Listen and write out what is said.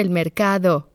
El mercado.